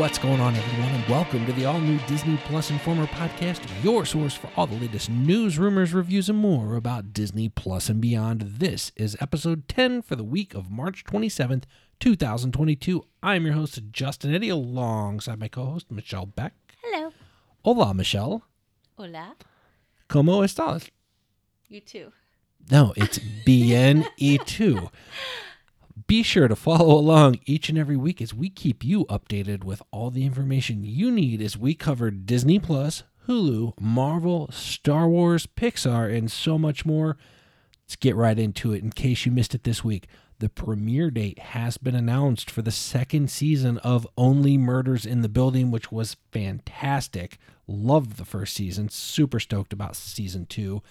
What's going on, everyone, and welcome to the all new Disney Plus Informer podcast, your source for all the latest news, rumors, reviews, and more about Disney Plus and beyond. This is episode 10 for the week of March 27th, 2022. I'm your host, Justin Eddy, alongside my co host, Michelle Beck. Hello. Hola, Michelle. Hola. ¿Cómo estás? You too. No, it's BNE2. Be sure to follow along each and every week as we keep you updated with all the information you need as we cover Disney Plus, Hulu, Marvel, Star Wars, Pixar, and so much more. Let's get right into it in case you missed it this week. The premiere date has been announced for the second season of Only Murders in the Building, which was fantastic. Loved the first season. Super stoked about season two.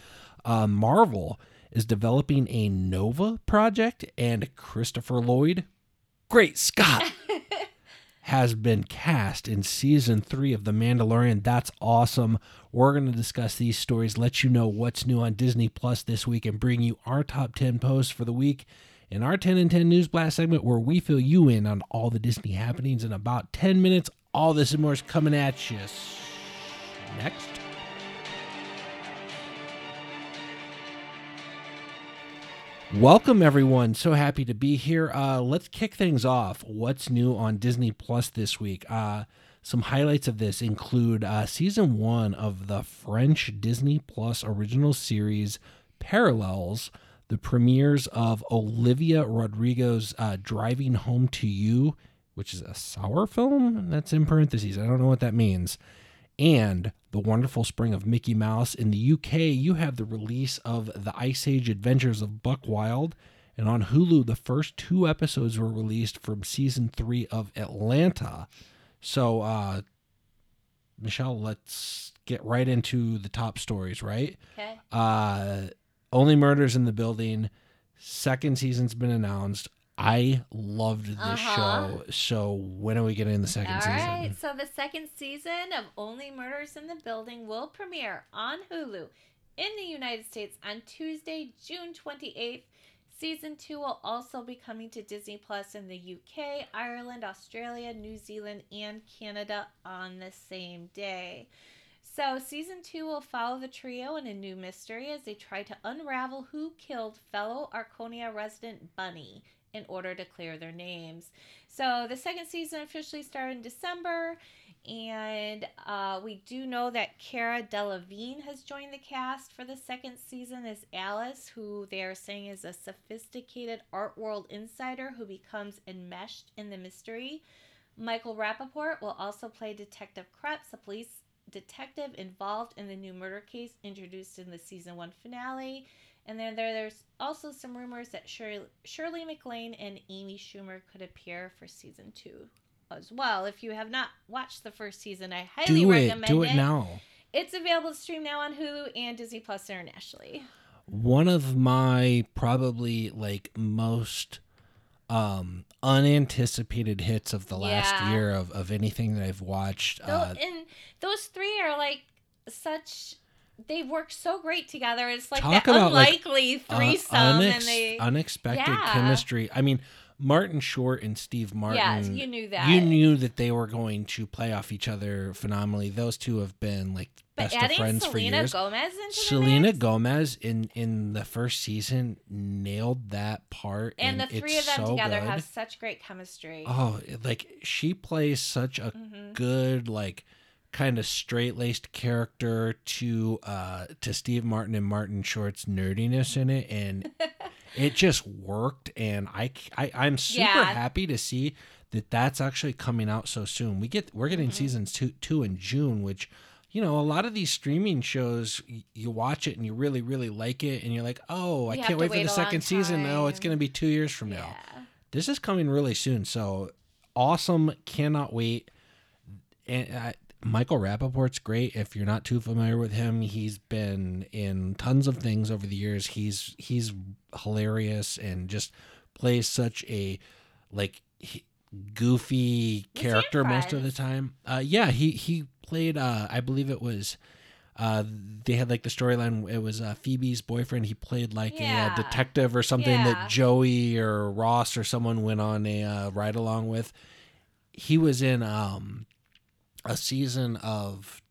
Uh, Marvel is developing a Nova project, and Christopher Lloyd, great Scott, has been cast in season three of The Mandalorian. That's awesome. We're going to discuss these stories, let you know what's new on Disney Plus this week, and bring you our top 10 posts for the week in our 10 and 10 News Blast segment, where we fill you in on all the Disney happenings in about 10 minutes. All this and more is coming at you next. Welcome, everyone. So happy to be here. Uh, let's kick things off. What's new on Disney Plus this week? Uh, some highlights of this include uh, season one of the French Disney Plus original series Parallels, the premieres of Olivia Rodrigo's uh, Driving Home to You, which is a sour film. That's in parentheses. I don't know what that means and The Wonderful Spring of Mickey Mouse. In the UK, you have the release of The Ice Age Adventures of Buck Wild. And on Hulu, the first two episodes were released from season three of Atlanta. So, uh, Michelle, let's get right into the top stories, right? Okay. Uh, Only Murders in the Building. Second season's been announced. I loved this Uh-huh. show. So when are we getting the second All season? right. So the second season of Only Murders in the Building will premiere on Hulu in the United States on Tuesday, June 28th. Season 2 will also be coming to Disney Plus in the UK, Ireland, Australia, New Zealand, and Canada on the same day. So, season 2 will follow the trio in a new mystery as they try to unravel who killed fellow Arconia resident Bunny in order to clear their names. So the second season officially started in December, and uh, we do know that Cara Delevingne has joined the cast for the second season as Alice, who they are saying is a sophisticated art world insider who becomes enmeshed in the mystery. Michael Rapaport will also play Detective Kreps, a police detective involved in the new murder case introduced in the season one finale. And then there, there's also some rumors that Shirley, Shirley MacLaine and Amy Schumer could appear for season two as well. If you have not watched the first season, I highly Do it. recommend Do it now. It's available to stream now on Hulu and Disney Plus internationally. one of my probably like most um unanticipated hits of the last Yeah. year of, of anything that I've watched. Tho- Uh, and those three are like such. They work so great together. It's like Talk that about, like, unlikely uh, threesome, unex- and they. unexpected Yeah. chemistry. I mean, Martin Short and Steve Martin. yeah, you knew that. you knew that they were going to play off each other phenomenally. Those two have been like but best of friends for years. Gomez into Selena Gomez in in the first season nailed that part, and the three of them so together good. have such great chemistry. Oh, like she plays such a Mhm. good like kind of straight-laced character to uh to Steve Martin and Martin Short's nerdiness in it and it just worked and I, I I'm super Yeah. happy to see that that's actually coming out so soon. We get we're getting Mhm. seasons 2 2 in June which you know, a lot of these streaming shows, y- you watch it and you really, really like it, and you're like, "Oh, I You can't to wait for the second season." No, it's going to be two years from now yeah. this is coming really soon so awesome cannot wait and uh, michael rapaport's great if you're not too familiar with him he's been in tons of things over the years he's he's hilarious and just plays such a like he- goofy character most of the time uh yeah he he played uh i believe it was uh, they had like the storyline. It was uh, Phoebe's boyfriend. He played like a Yeah. uh, detective or something Yeah. that Joey or Ross or someone went on a uh, ride along with. he was in um a season of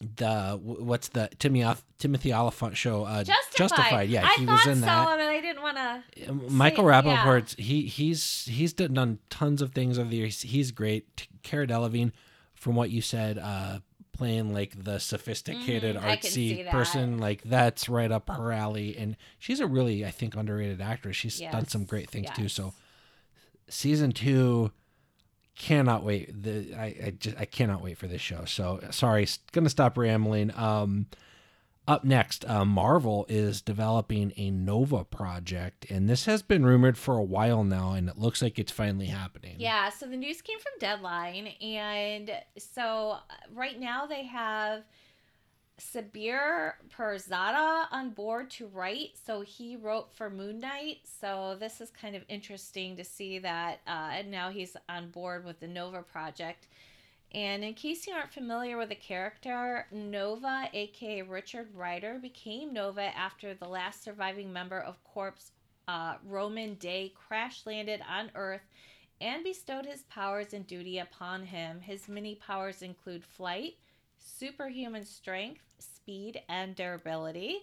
the what's the Timothy Timothy Olyphant show? Uh, Justified. Yeah, I he was in so, that. and I didn't want to. Michael yeah. He he's he's done, tons of things over the years. He's great. Cara Delevingne, from what you said, uh, playing like the sophisticated I see artsy person, like that's right up her alley. And she's a really, I think, underrated actress. She's done some great things too. So season two, cannot wait. The I I just I cannot wait for this show. So sorry, gonna stop rambling. Um. Up next, uh, Marvel is developing a Nova project, and this has been rumored for a while now, and it looks like it's finally happening. Yeah, so the news came from Deadline, and so uh, right now they have Sabir Pirzada on board to write. So he wrote for Moon Knight. So this is kind of interesting to see that uh, now he's on board with the Nova project. And in case you aren't familiar with the character, Nova, aka Richard Ryder, became Nova after the last surviving member of Corps, uh, Rhomann Dey, crash landed on Earth and bestowed his powers and duty upon him. His many powers include flight, superhuman strength, speed, and durability.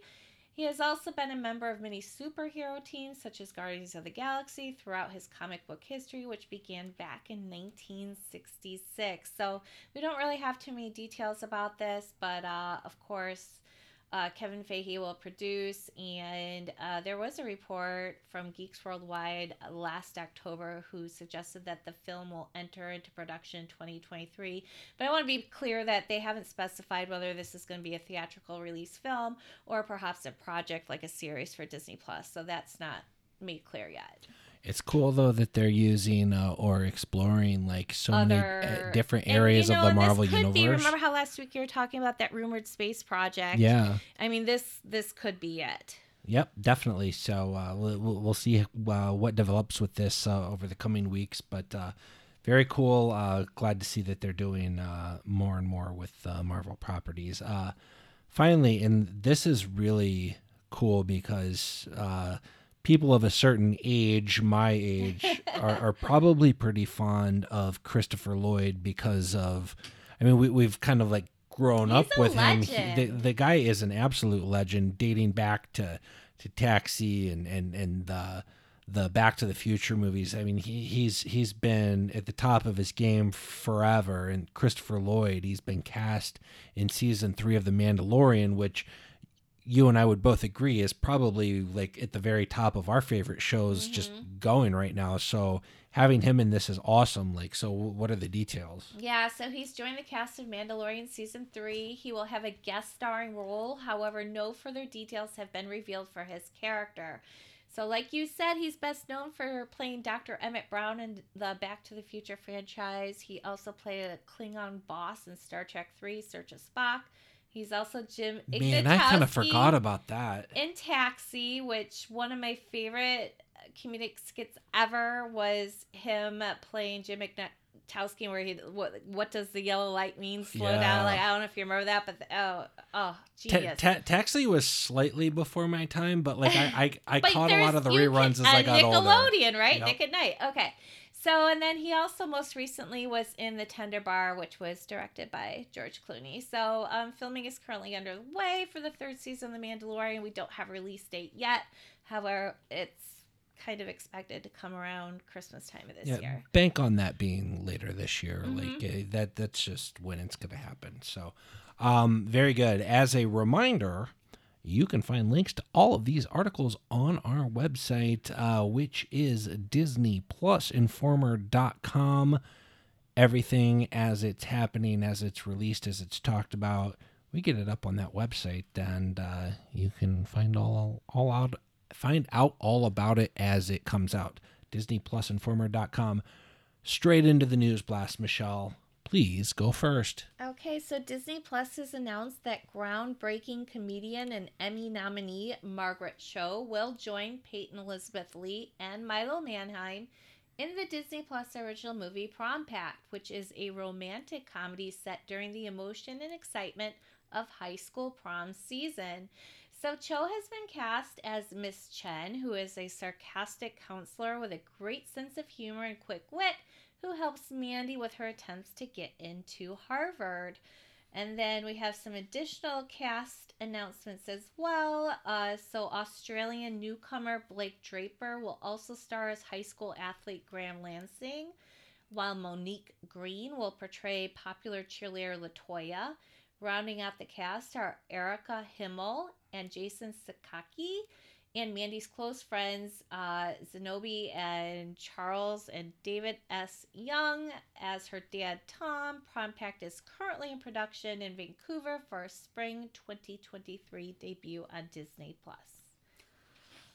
He has also been a member of many superhero teams, such as Guardians of the Galaxy, throughout his comic book history, which began back in 1966. So we don't really have too many details about this, but uh, of course, uh, Kevin Feige will produce, and uh, there was a report from Geeks Worldwide last October who suggested that the film will enter into production in 2023. But I want to be clear that they haven't specified whether this is going to be a theatrical release film or perhaps a project like a series for Disney Plus. So that's not made clear yet. It's cool though that they're using uh, or exploring like so many uh, different and, areas you know, of the and Marvel universe. Be, remember how last week you were talking about that rumored space project? yeah. I mean this this could be it. Yep, definitely. So uh, we'll, we'll we'll see uh, what develops with this uh, over the coming weeks, but uh, very cool. Uh, glad to see that they're doing uh, more and more with uh, Marvel properties. Uh, finally, and this is really cool because uh, people of a certain age, my age, are, are probably pretty fond of Christopher Lloyd because of. I mean, we, we've kind of like grown He's up with him. He- the, the guy is an absolute legend, dating back to to Taxi and and and the the Back to the Future movies. I mean, he he's he's been at the top of his game forever. And Christopher Lloyd, he's been cast in season three of The Mandalorian, which you and I would both agree is probably like at the very top of our favorite shows just mm-hmm. going right now. So having him in this is awesome. Like, so what are the details? Yeah, so he's joined the cast of Mandalorian season three. He will have a guest starring role. However, no further details have been revealed for his character. So, like you said, he's best known for playing Dr. Emmett Brown in the Back to the Future franchise. He also played a Klingon boss in Star Trek 3 Search of Spock. He's also Jim Man, I kind of forgot about that. in Taxi, which one of my favorite uh, comedic skits ever was him playing Jim Ignatowski, where he what what does the yellow light mean? Slow Yeah. down. Like I don't know if you remember that, but the, oh oh Ta- genius. ta- Taxi was slightly before my time, but like I I, I caught a lot of the reruns can- as I uh, got older. Nickelodeon, right? Yep. Nick at Night. Okay. So, and then he also most recently was in The Tender Bar, which was directed by George Clooney. So, um, filming is currently underway for the third season of The Mandalorian. We don't have a release date yet. However, it's kind of expected to come around Christmas time of this Yeah, year. bank on that being later this year. Mhm. Like uh, that that's just when it's going to happen. So, um, very good. As a reminder, you can find links to all of these articles on our website, uh, which is DisneyPlusInformer.com. Everything as it's happening, as it's released, as it's talked about, we get it up on that website, and uh, you can find all all out find out all about it as it comes out. DisneyPlusInformer.com. Straight into the news blast, Michelle. Please go first. Okay, so Disney Plus has announced that groundbreaking comedian and Emmy nominee Margaret Cho will join Peyton Elizabeth Lee and Milo Manheim in the Disney Plus original movie Prom Pact, which is a romantic comedy set during the emotion and excitement of high school prom season. So Cho has been cast as Miss Chen, who is a sarcastic counselor with a great sense of humor and quick wit, who helps Mandy with her attempts to get into Harvard. And then we have some additional cast announcements as well. Uh, so, Australian newcomer Blake Draper will also star as high school athlete Graham Lansing, while Monique Green will portray popular cheerleader Latoya. Rounding out the cast are Arica Himmel and Jason Sakaki, and Mandy's close friends, uh, Zenobi and Charles and David S. Young as her dad Tom. Prom Pact is currently in production in Vancouver for a spring 2023 debut on Disney Plus.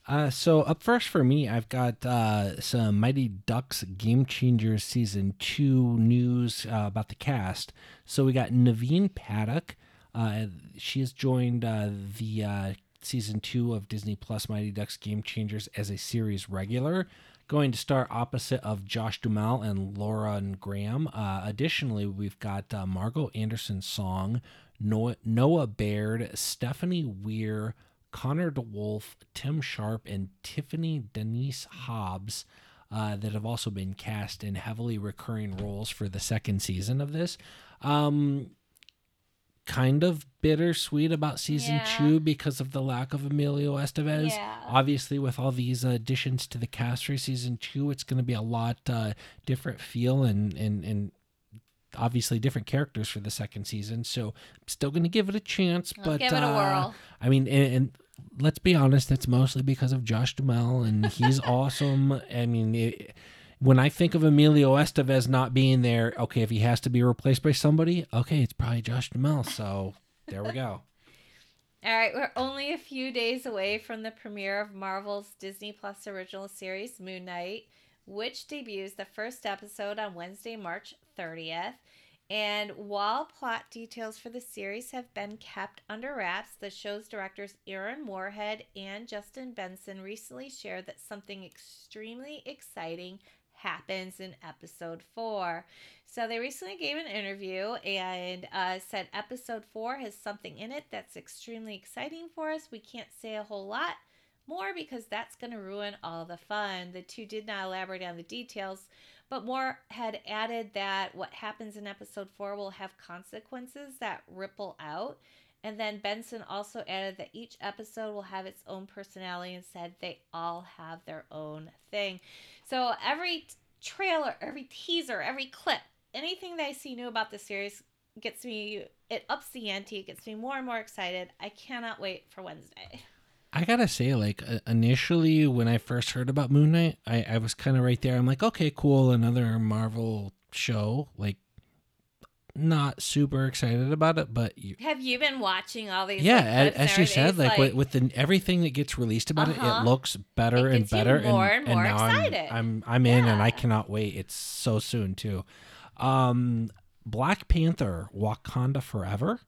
Uh, so up first for me, I've got uh, some Mighty Ducks Game Changers season two news uh, about the cast. So we got Naveen Paddock. Uh, she has joined uh, the uh, season two of Disney Plus Mighty Ducks Game Changers as a series regular, going to star opposite of Josh Duhamel and Lauren Graham. additionally, we've got Margot Anderson Song, Noah, Noah Baird, Stephanie Weir. Connor DeWolf, Tim Sharp, and Tiffany Denise Hobbs uh, that have also been cast in heavily recurring roles for the second season of this. Um, kind of bittersweet about season Yeah. two because of the lack of Emilio Estevez. Yeah. Obviously, with all these additions to the cast for season two, it's going to be a lot uh, different feel and and and obviously different characters for the second season. So I'm still going to give it a chance, I'll but give it a uh, whirl. I mean, and, and let's be honest, that's mostly because of Josh Duhamel, and he's awesome. I mean, it, when I think of Emilio Estevez not being there, okay, if he has to be replaced by somebody, okay, it's probably Josh Duhamel. So there we go. All right, we're only a few days away from the premiere of Marvel's Disney Plus original series, Moon Knight, which debuts the first episode on Wednesday, March 30th. And while plot details for the series have been kept under wraps, the show's directors Aaron Moorhead and Justin Benson recently shared that something extremely exciting happens in episode four. So they recently gave an interview and uh, said episode four has something in it that's extremely exciting for us. We can't say a whole lot more because that's going to ruin all the fun. The two did not elaborate on the details, but Moore had added that what happens in episode four will have consequences that ripple out. And then Benson also added that each episode will have its own personality and said they all have their own thing. So every trailer, every teaser, every clip, anything that I see new about the series gets me, it ups the ante, it gets me more and more excited. I cannot wait for Wednesday. I gotta say, like uh, initially when I first heard about Moon Knight, I, I was kind of right there. I'm like, okay, cool, another Marvel show. Like, not super excited about it, but you, Have you been watching all these? yeah, like, as, you said, everything? like, with, with the everything that gets released about it, Uh-huh. it looks better It and better, more and more now excited. I'm I'm I'm in, and I cannot wait. It's so soon too. Um, Black Panther: Wakanda Forever,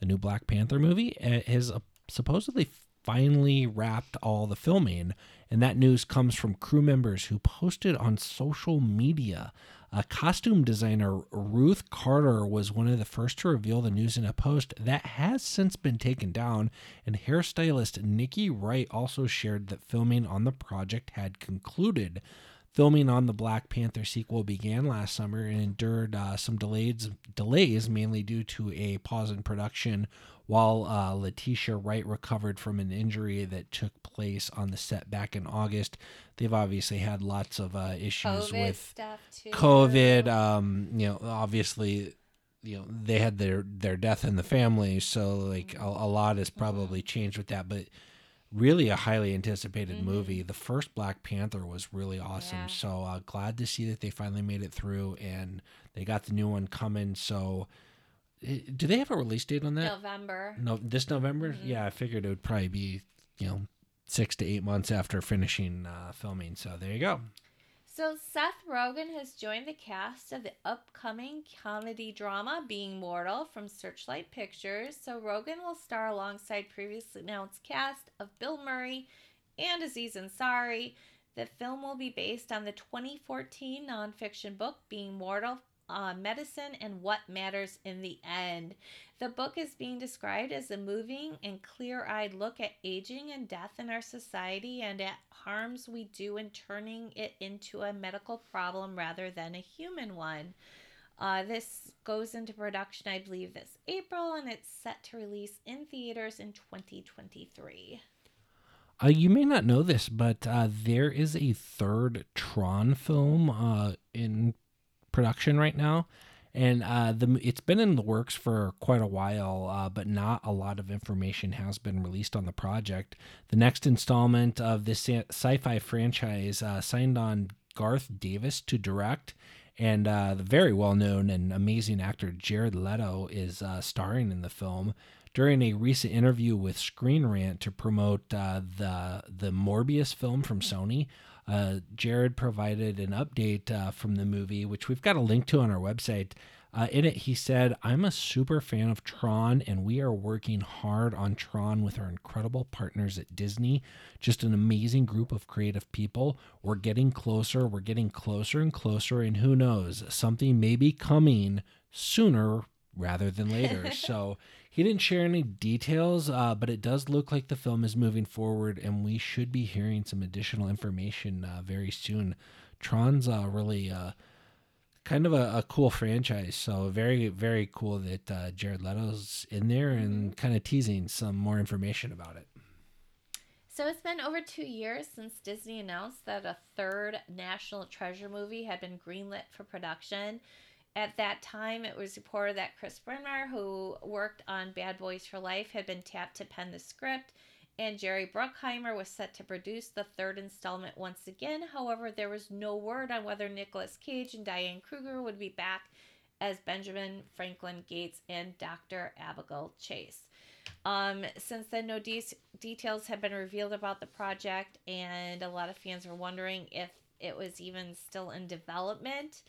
the new Black Panther movie, uh, has uh, supposedly finally wrapped all the filming, and that news comes from crew members who posted on social media. Uh, costume designer Ruth Carter was one of the first to reveal the news in a post that has since been taken down, and hairstylist Nikki Wright also shared that filming on the project had concluded. Filming on the Black Panther sequel began last summer and endured uh, some delays, delays mainly due to a pause in production while uh, Letitia Wright recovered from an injury that took place on the set back in August. They've obviously had lots of uh, issues COVID with. COVID. Um, you know, obviously, you know they had their their death in the family, so like a, a lot has probably changed with that. But really, a highly anticipated Mhm. movie. The first Black Panther was really awesome. Yeah. So uh, glad to see that they finally made it through, and they got the new one coming. So, do they have a release date on that? November. No, this November. Mhm. Yeah, I figured it would probably be you know six to eight months after finishing uh, filming. So there you go. So Seth Rogen has joined the cast of the upcoming comedy drama Being Mortal from Searchlight Pictures. So Rogen will star alongside previously announced cast of Bill Murray and Aziz Ansari. The film will be based on the 2014 nonfiction book Being Mortal uh, medicine and what matters in the end. The book is being described as a moving and clear eyed look at aging and death in our society and at harms we do in turning it into a medical problem rather than a human one. Uh, this goes into production, I believe, this April, and it's set to release in theaters in 2023. Uh, you may not know this, but uh, there is a third Tron film uh, in production right now, and uh, the it's been in the works for quite a while, uh, but not a lot of information has been released on the project. The next installment of this sci-fi franchise uh, signed on Garth Davis to direct, and the very well-known and amazing actor Jared Leto is starring in the film during a recent interview with Screen Rant to promote uh, the the Morbius film from Sony. Uh, Jared provided an update uh, from the movie, which we've got a link to on our website. Uh, in it, he said, I'm a super fan of Tron, and we are working hard on Tron with our incredible partners at Disney. Just an amazing group of creative people. We're getting closer, we're getting closer and closer, and who knows, something may be coming sooner rather than later. so he didn't share any details, uh, but it does look like the film is moving forward, and we should be hearing some additional information uh, very soon. Tron's uh, really uh, kind of a, a, cool franchise, so very, very cool that uh, Jared Leto's in there and mm-hmm. kind of teasing some more information about it. So it's been over two years since Disney announced that a third National Treasure movie had been greenlit for production at that time, it was reported that Chris Bremner, who worked on Bad Boys for Life, had been tapped to pen the script, and Jerry Bruckheimer was set to produce the third installment once again. However, there was no word on whether Nicolas Cage and Diane Kruger would be back as Benjamin Franklin Gates and Dr. Abigail Chase. Um, since then, no de- details have been revealed about the project, and a lot of fans were wondering if it was even still in development.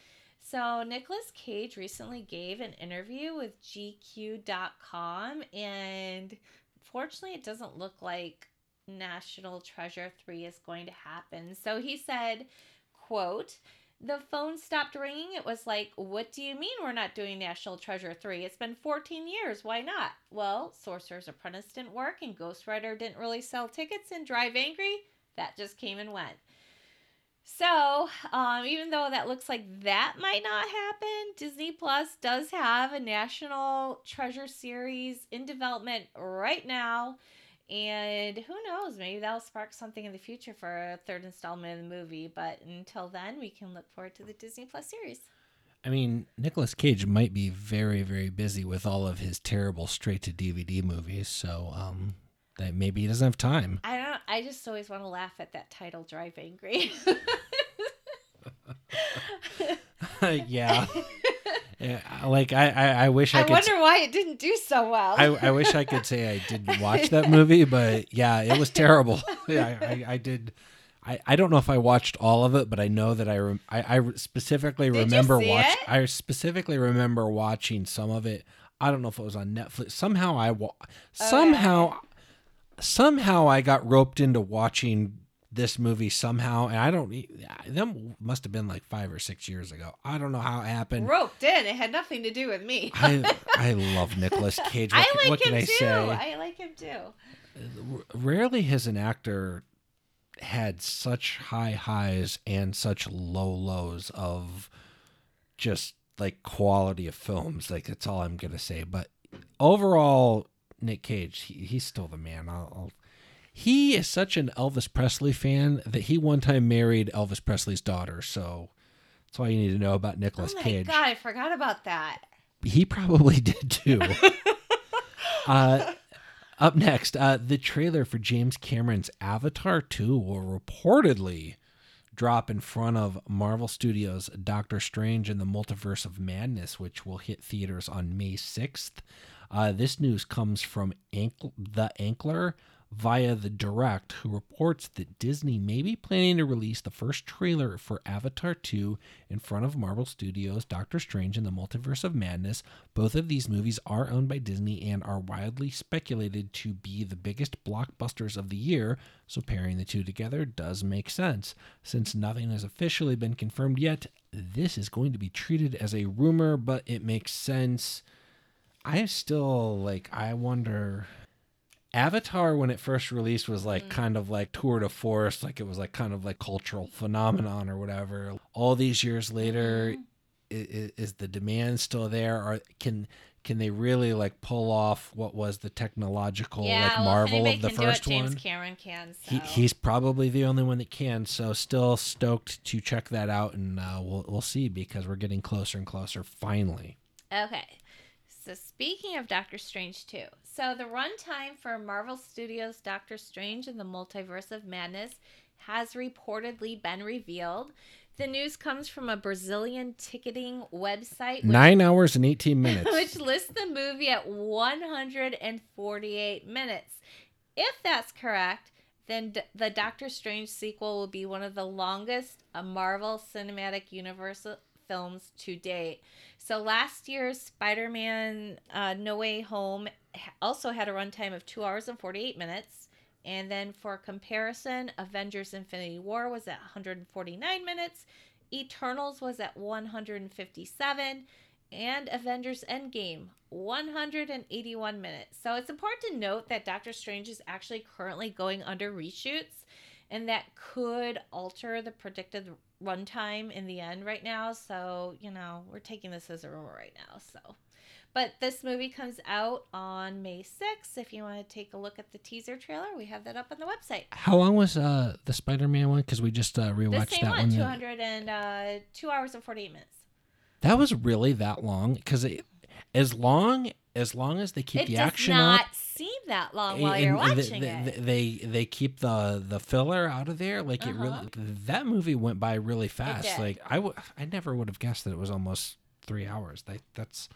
So, Nicolas Cage recently gave an interview with GQ.com, and fortunately, it doesn't look like National Treasure 3 is going to happen. So, he said, quote, the phone stopped ringing. It was like, What do you mean we're not doing National Treasure 3? It's been 14 years. Why not? Well, Sorcerer's Apprentice didn't work, and Ghost Rider didn't really sell tickets, and Drive Angry, that just came and went. So, um, even though that looks like that might not happen, Disney Plus does have a National Treasure series in development right now. And who knows, maybe that'll spark something in the future for a third installment of the movie. But until then, we can look forward to the Disney Plus series. I mean, Nicolas Cage might be very, very busy with all of his terrible straight to DVD movies. So, um, that maybe he doesn't have time. I don't. I just always want to laugh at that title, "Drive Angry." yeah. yeah. Like I, I, I wish I, I could. wonder why it didn't do so well. I, I wish I could say I didn't watch that movie, but yeah, it was terrible. yeah, I, I did. I, I don't know if I watched all of it, but I know that I rem- I, I specifically Did remember watching. I specifically remember watching some of it. I don't know if it was on Netflix. Somehow I wa- oh, somehow somehow I got roped into watching this movie somehow, and I don't. Them must have been like five or six years ago. I don't know how it happened. Roped in. It had nothing to do with me. I I love Nicolas Cage. What, I like what him can I too. say? I like him too. Rarely has an actor had such high highs and such low lows of just like quality of films. Like that's all I'm gonna say. But overall, Nick Cage, he, he's still the man. I'll, I'll, he is such an Elvis Presley fan that he one time married Elvis Presley's daughter. So that's all you need to know about Nicolas Cage. oh my Cage. God, I forgot about that. He probably did too. uh, up next, uh, the trailer for James Cameron's Avatar 2 will reportedly drop in front of Marvel Studios' Doctor Strange and the Multiverse of Madness, which will hit theaters on May 6th. Uh, this news comes from Ankl- The Ankler via The Direct, who reports that Disney may be planning to release the first trailer for Avatar 2 in front of Marvel Studios' Doctor Strange and the Multiverse of Madness. Both of these movies are owned by Disney and are widely speculated to be the biggest blockbusters of the year, so pairing the two together does make sense. Since nothing has officially been confirmed yet, this is going to be treated as a rumor, but it makes sense. I still like I wonder Avatar when it first released was like kind of like tour de force, like it was like kind of like cultural phenomenon or whatever. All these years later, is, is the demand still there? Or can can they really like pull off what was the technological yeah, like well, marvel of the first it, James one? Cameron can. So. He, he's probably the only one that can. So still stoked to check that out, and uh, we'll we'll see because we're getting closer and closer. Finally, Okay. So speaking of Doctor Strange 2, so the runtime for Marvel Studios Doctor Strange and the Multiverse of Madness has reportedly been revealed. The news comes from a Brazilian ticketing website which, nine hours and eighteen minutes. which lists the movie at 148 minutes. If that's correct, then D- the Doctor Strange sequel will be one of the longest uh, Marvel Cinematic Universe films to date. So last year's Spider-Man uh, No Way Home also had a runtime of 2 hours and 48 minutes. And then for comparison, Avengers Infinity War was at 149 minutes, Eternals was at 157, and Avengers Endgame 181 minutes. So it's important to note that Doctor Strange is actually currently going under reshoots and that could alter the predicted runtime in the end right now. So, you know, we're taking this as a rumor right now. So, but this movie comes out on May 6th. If you want to take a look at the teaser trailer, we have that up on the website. How long was uh the Spider-Man one? Because we just uh, The rewatched same that one, one. 200 and uh, 2 hours and 48 minutes. That was really that long because as long as long as they keep it the does action not up, seem that long while and- you're watching they, it. They, they keep the the filler out of there. Like it really Uh-huh. that movie went by really fast. Like I would I never would have guessed that it was almost three hours. That that's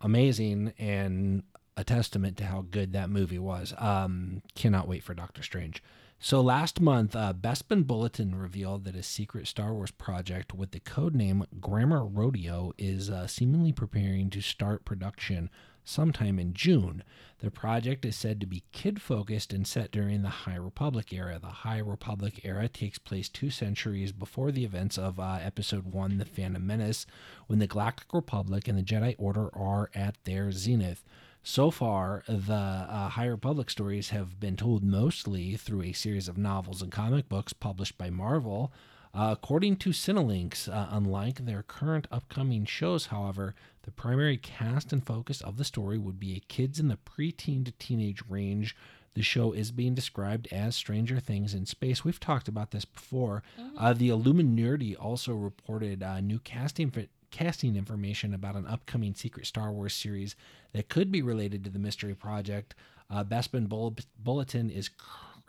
amazing and a testament to how good that movie was. Um, cannot wait for Doctor Strange. So last month, uh, Bespin Bulletin revealed that a secret Star Wars project with the codename Grammar Rodeo is uh, seemingly preparing to start production sometime in June. The project is said to be kid focused and set during the High Republic era. The High Republic era takes place two centuries before the events of uh, Episode 1 The Phantom Menace, when the Galactic Republic and the Jedi Order are at their zenith. So far, the uh, High Republic stories have been told mostly through a series of novels and comic books published by Marvel. Uh, according to Cinelinx, uh, unlike their current upcoming shows, however, the primary cast and focus of the story would be a kids in the preteen to teenage range. The show is being described as Stranger Things in space. We've talked about this before. Uh, the Illuminerdi also reported uh, new casting casting information about an upcoming secret Star Wars series that could be related to the Mystery Project. Uh, Bespin Bull- Bulletin is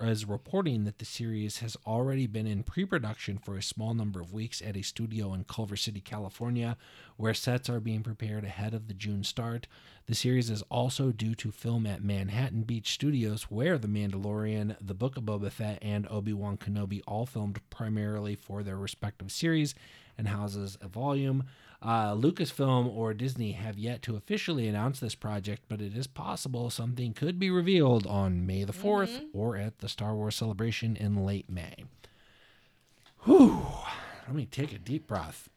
is reporting that the series has already been in pre-production for a small number of weeks at a studio in Culver City, California, where sets are being prepared ahead of the June start. The series is also due to film at Manhattan Beach Studios, where The Mandalorian, The Book of Boba Fett, and Obi-Wan Kenobi all filmed primarily for their respective series and houses a volume. Uh, Lucasfilm or Disney have yet to officially announce this project, but it is possible something could be revealed on May the 4th or at the Star Wars celebration in late May. Whew. Let me take a deep breath.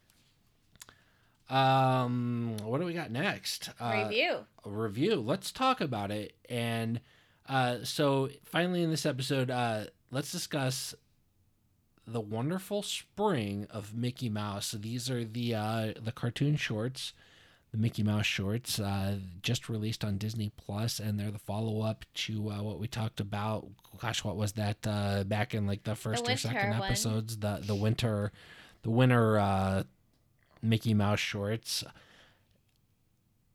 Um, what do we got next? Uh, Review. a review. Let's talk about it. And uh, so, finally, in this episode, uh, let's discuss the wonderful spring of Mickey Mouse. So these are the uh, the cartoon shorts, the Mickey Mouse shorts, uh, just released on Disney Plus, and they're the follow up to uh, what we talked about. Gosh, what was that uh, back in like the first or second one. episodes? The the winter, the winter uh, Mickey Mouse shorts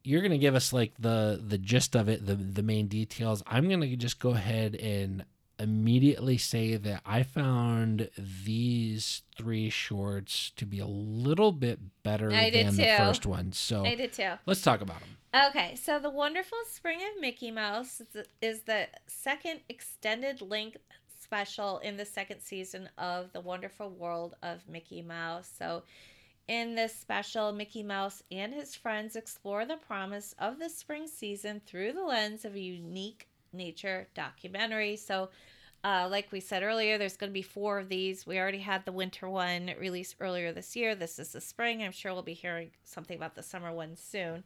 you're gonna give us like the the gist of it, the the main details. I'm gonna just go ahead and immediately say that I found these three shorts to be a little bit better I than the too. first one. So I did too. let's talk about them. Okay, so the Wonderful Spring of Mickey Mouse is the second extended length special in the second season of the Wonderful World of Mickey Mouse. So, in this special, Mickey Mouse and his friends explore the promise of the spring season through the lens of a unique nature documentary. So, uh, like we said earlier, there's going to be four of these. We already had the winter one released earlier this year. This is the spring. I'm sure we'll be hearing something about the summer one soon.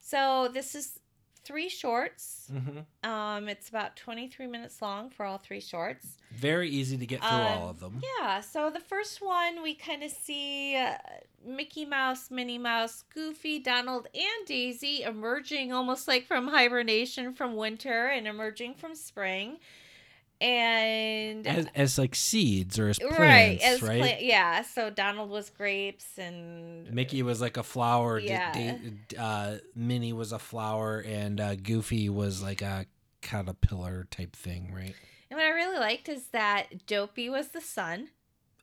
So this is three shorts. Mm-hmm. Um, it's about 23 minutes long for all three shorts. Very easy to get through Um, all of them. Yeah. So the first one we kind of see uh, Mickey Mouse, Minnie Mouse, Goofy, Donald, and Daisy emerging almost like from hibernation from winter and emerging from spring. And As, as like seeds or as plants, right, as right? yeah. So Donald was grapes and Mickey was like a flower. D- Yeah. D- uh, Minnie was a flower, and uh, Goofy was like a caterpillar type thing, right? And what I really liked is that Dopey was the sun,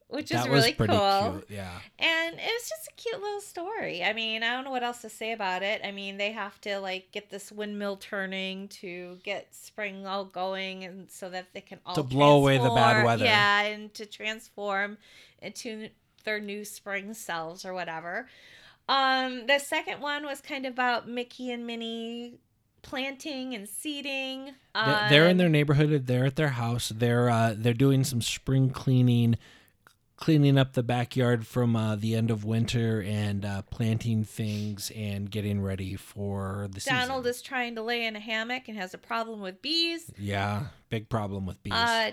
which is that really pretty cool. cute. Yeah. And it was just a cute little story. I mean, I don't know what else to say about it. I mean, they have to like get this windmill turning to get spring all going, and so that they can all To blow away the bad weather. Yeah, and to transform into their new spring selves or whatever. Um, the second one was kind of about Mickey and Minnie planting and seeding. They're- they're in Um, their neighborhood. They're at their house. They're uh, they're doing some spring cleaning, cleaning up the backyard from uh, the end of winter and uh, planting things and getting ready for the season. Donald is trying to lay in a hammock and has a problem with bees. yeah, big problem with bees. Uh,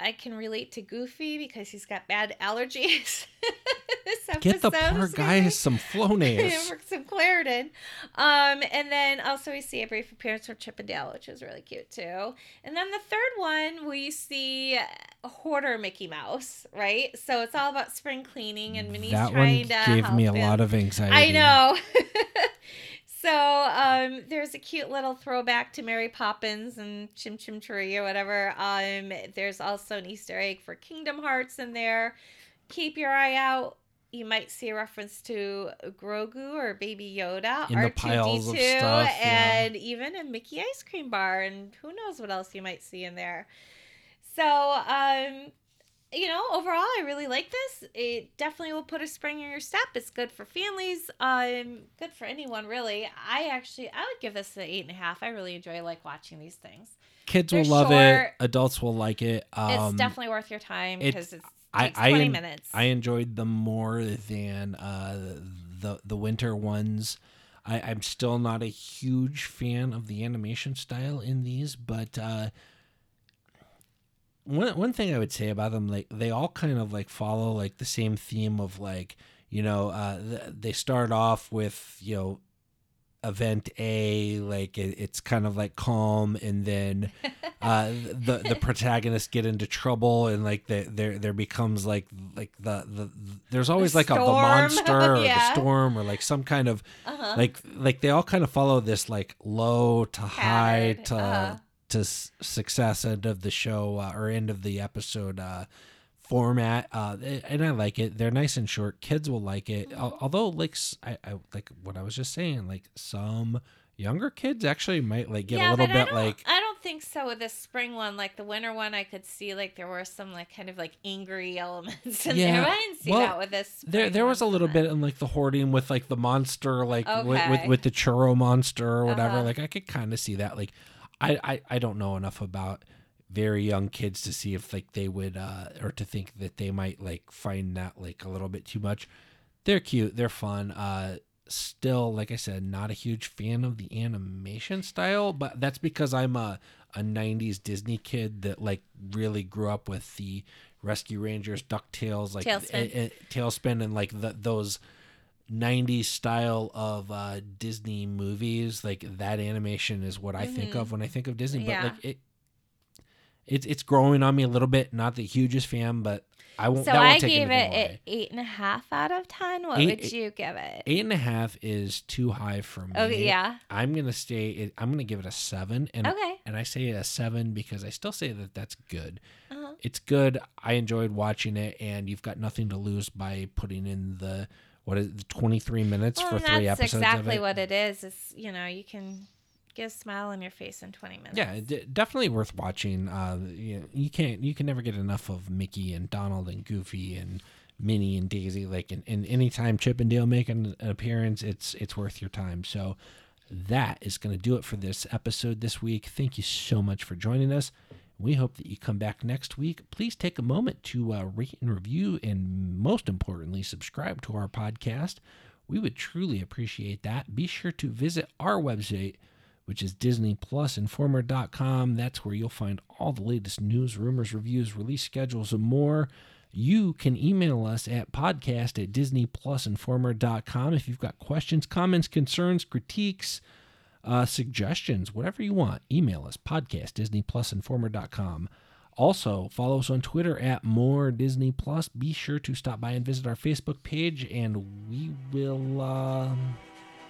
I can relate to Goofy because he's got bad allergies. this Get the episode poor guy some Flonase. some Claritin. Um, and then also we see a brief appearance from Chip and Dale, which is really cute too. And then the third one, we see a hoarder Mickey Mouse, right? So it's all about spring cleaning, and Minnie's that one trying to gave me a him. lot of anxiety. I know. so um, there's a cute little throwback to Mary Poppins and Chim Chim Cher-ee or whatever. Um, there's also an Easter egg for Kingdom Hearts in there. Keep your eye out. You might see a reference to Grogu or Baby Yoda, In R2D2, piles of stuff, yeah. and even a Mickey ice cream bar, and who knows what else you might see in there. So, um, you know, overall, I really like this. It definitely will put a spring in your step. It's good for families. Um, good for anyone really. I actually, I would give this an eight and a half. I really enjoy like watching these things. Kids will They're love it. Adults will like it. Um, it's definitely worth your time because it's I- takes I twenty en- minutes. I enjoyed them more than uh, the the winter ones. I, I'm still not a huge fan of the animation style in these, but uh, one one thing I would say about them, like they all kind of like follow like the same theme of like you know uh, th- they start off with you know event A, like it, it's kind of like calm, and then uh, the the protagonists get into trouble, and like the, there there becomes like like the the there's always like a the monster or the storm or like some kind of uh-huh. like like they all kind of follow this like low to high Pattern, to uh-huh. To success end of the show uh, or end of the episode uh format uh and i like it they're nice and short kids will like it although like I, I like what i was just saying like some younger kids actually might like get a little bit like I don't think so with this spring one. Like the winter one, I could see like there were some like kind of like angry elements in Yeah, there. I didn't see well, that with this. there there was a little bit in like the hoarding with like the monster like with, with with the churro monster or whatever Uh-huh. like i could kind of see that like I, I i don't know enough about very young kids to see if like they would uh or to think that they might like find that like a little bit too much. They're cute. They're fun. Uh still like i said not a huge fan of the animation style but that's because i'm a a 90s disney kid that like really grew up with the rescue rangers ducktales like TaleSpin. eh, eh, TaleSpin and like the, those 90s style of uh disney movies like that animation is what i think Mhm. of when i think of disney Yeah. but like it it's it's growing on me a little bit not the hugest fan but I won't. So that won't I take gave it an eight and a half out of ten. What Eight- would you give it? Eight and a half is too high for me. Okay, yeah. I'm gonna stay. I'm gonna give it a seven, and Okay. and I say a seven because I still say that that's good. Uh-huh. It's good. I enjoyed watching it, and you've got nothing to lose by putting in the what is it, the 23 minutes Well, for three that's episodes exactly of it. what it is. Is you know you can get a smile on your face in twenty minutes. yeah, d- definitely worth watching. Uh, you, you can't you can never get enough of Mickey and Donald and Goofy and Minnie and Daisy. Like, and, and anytime Chip and Dale make an, an appearance, it's it's worth your time. So that is going to do it for this episode this week. Thank you so much for joining us. We hope that you come back next week. Please take a moment to uh, rate and review, and most importantly, subscribe to our podcast. We would truly appreciate that. Be sure to visit our website, which is DisneyPlusInformer.com. That's where you'll find all the latest news, rumors, reviews, release schedules, and more. You can email us at podcast at DisneyPlusInformer.com if you've got questions, comments, concerns, critiques, uh, suggestions, whatever you want. Email us podcast DisneyPlusInformer.com. Also, follow us on Twitter at More Disney Plus. Be sure to stop by and visit our Facebook page, and we will uh,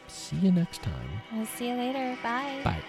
see you next time. We'll see you later. Bye. Bye.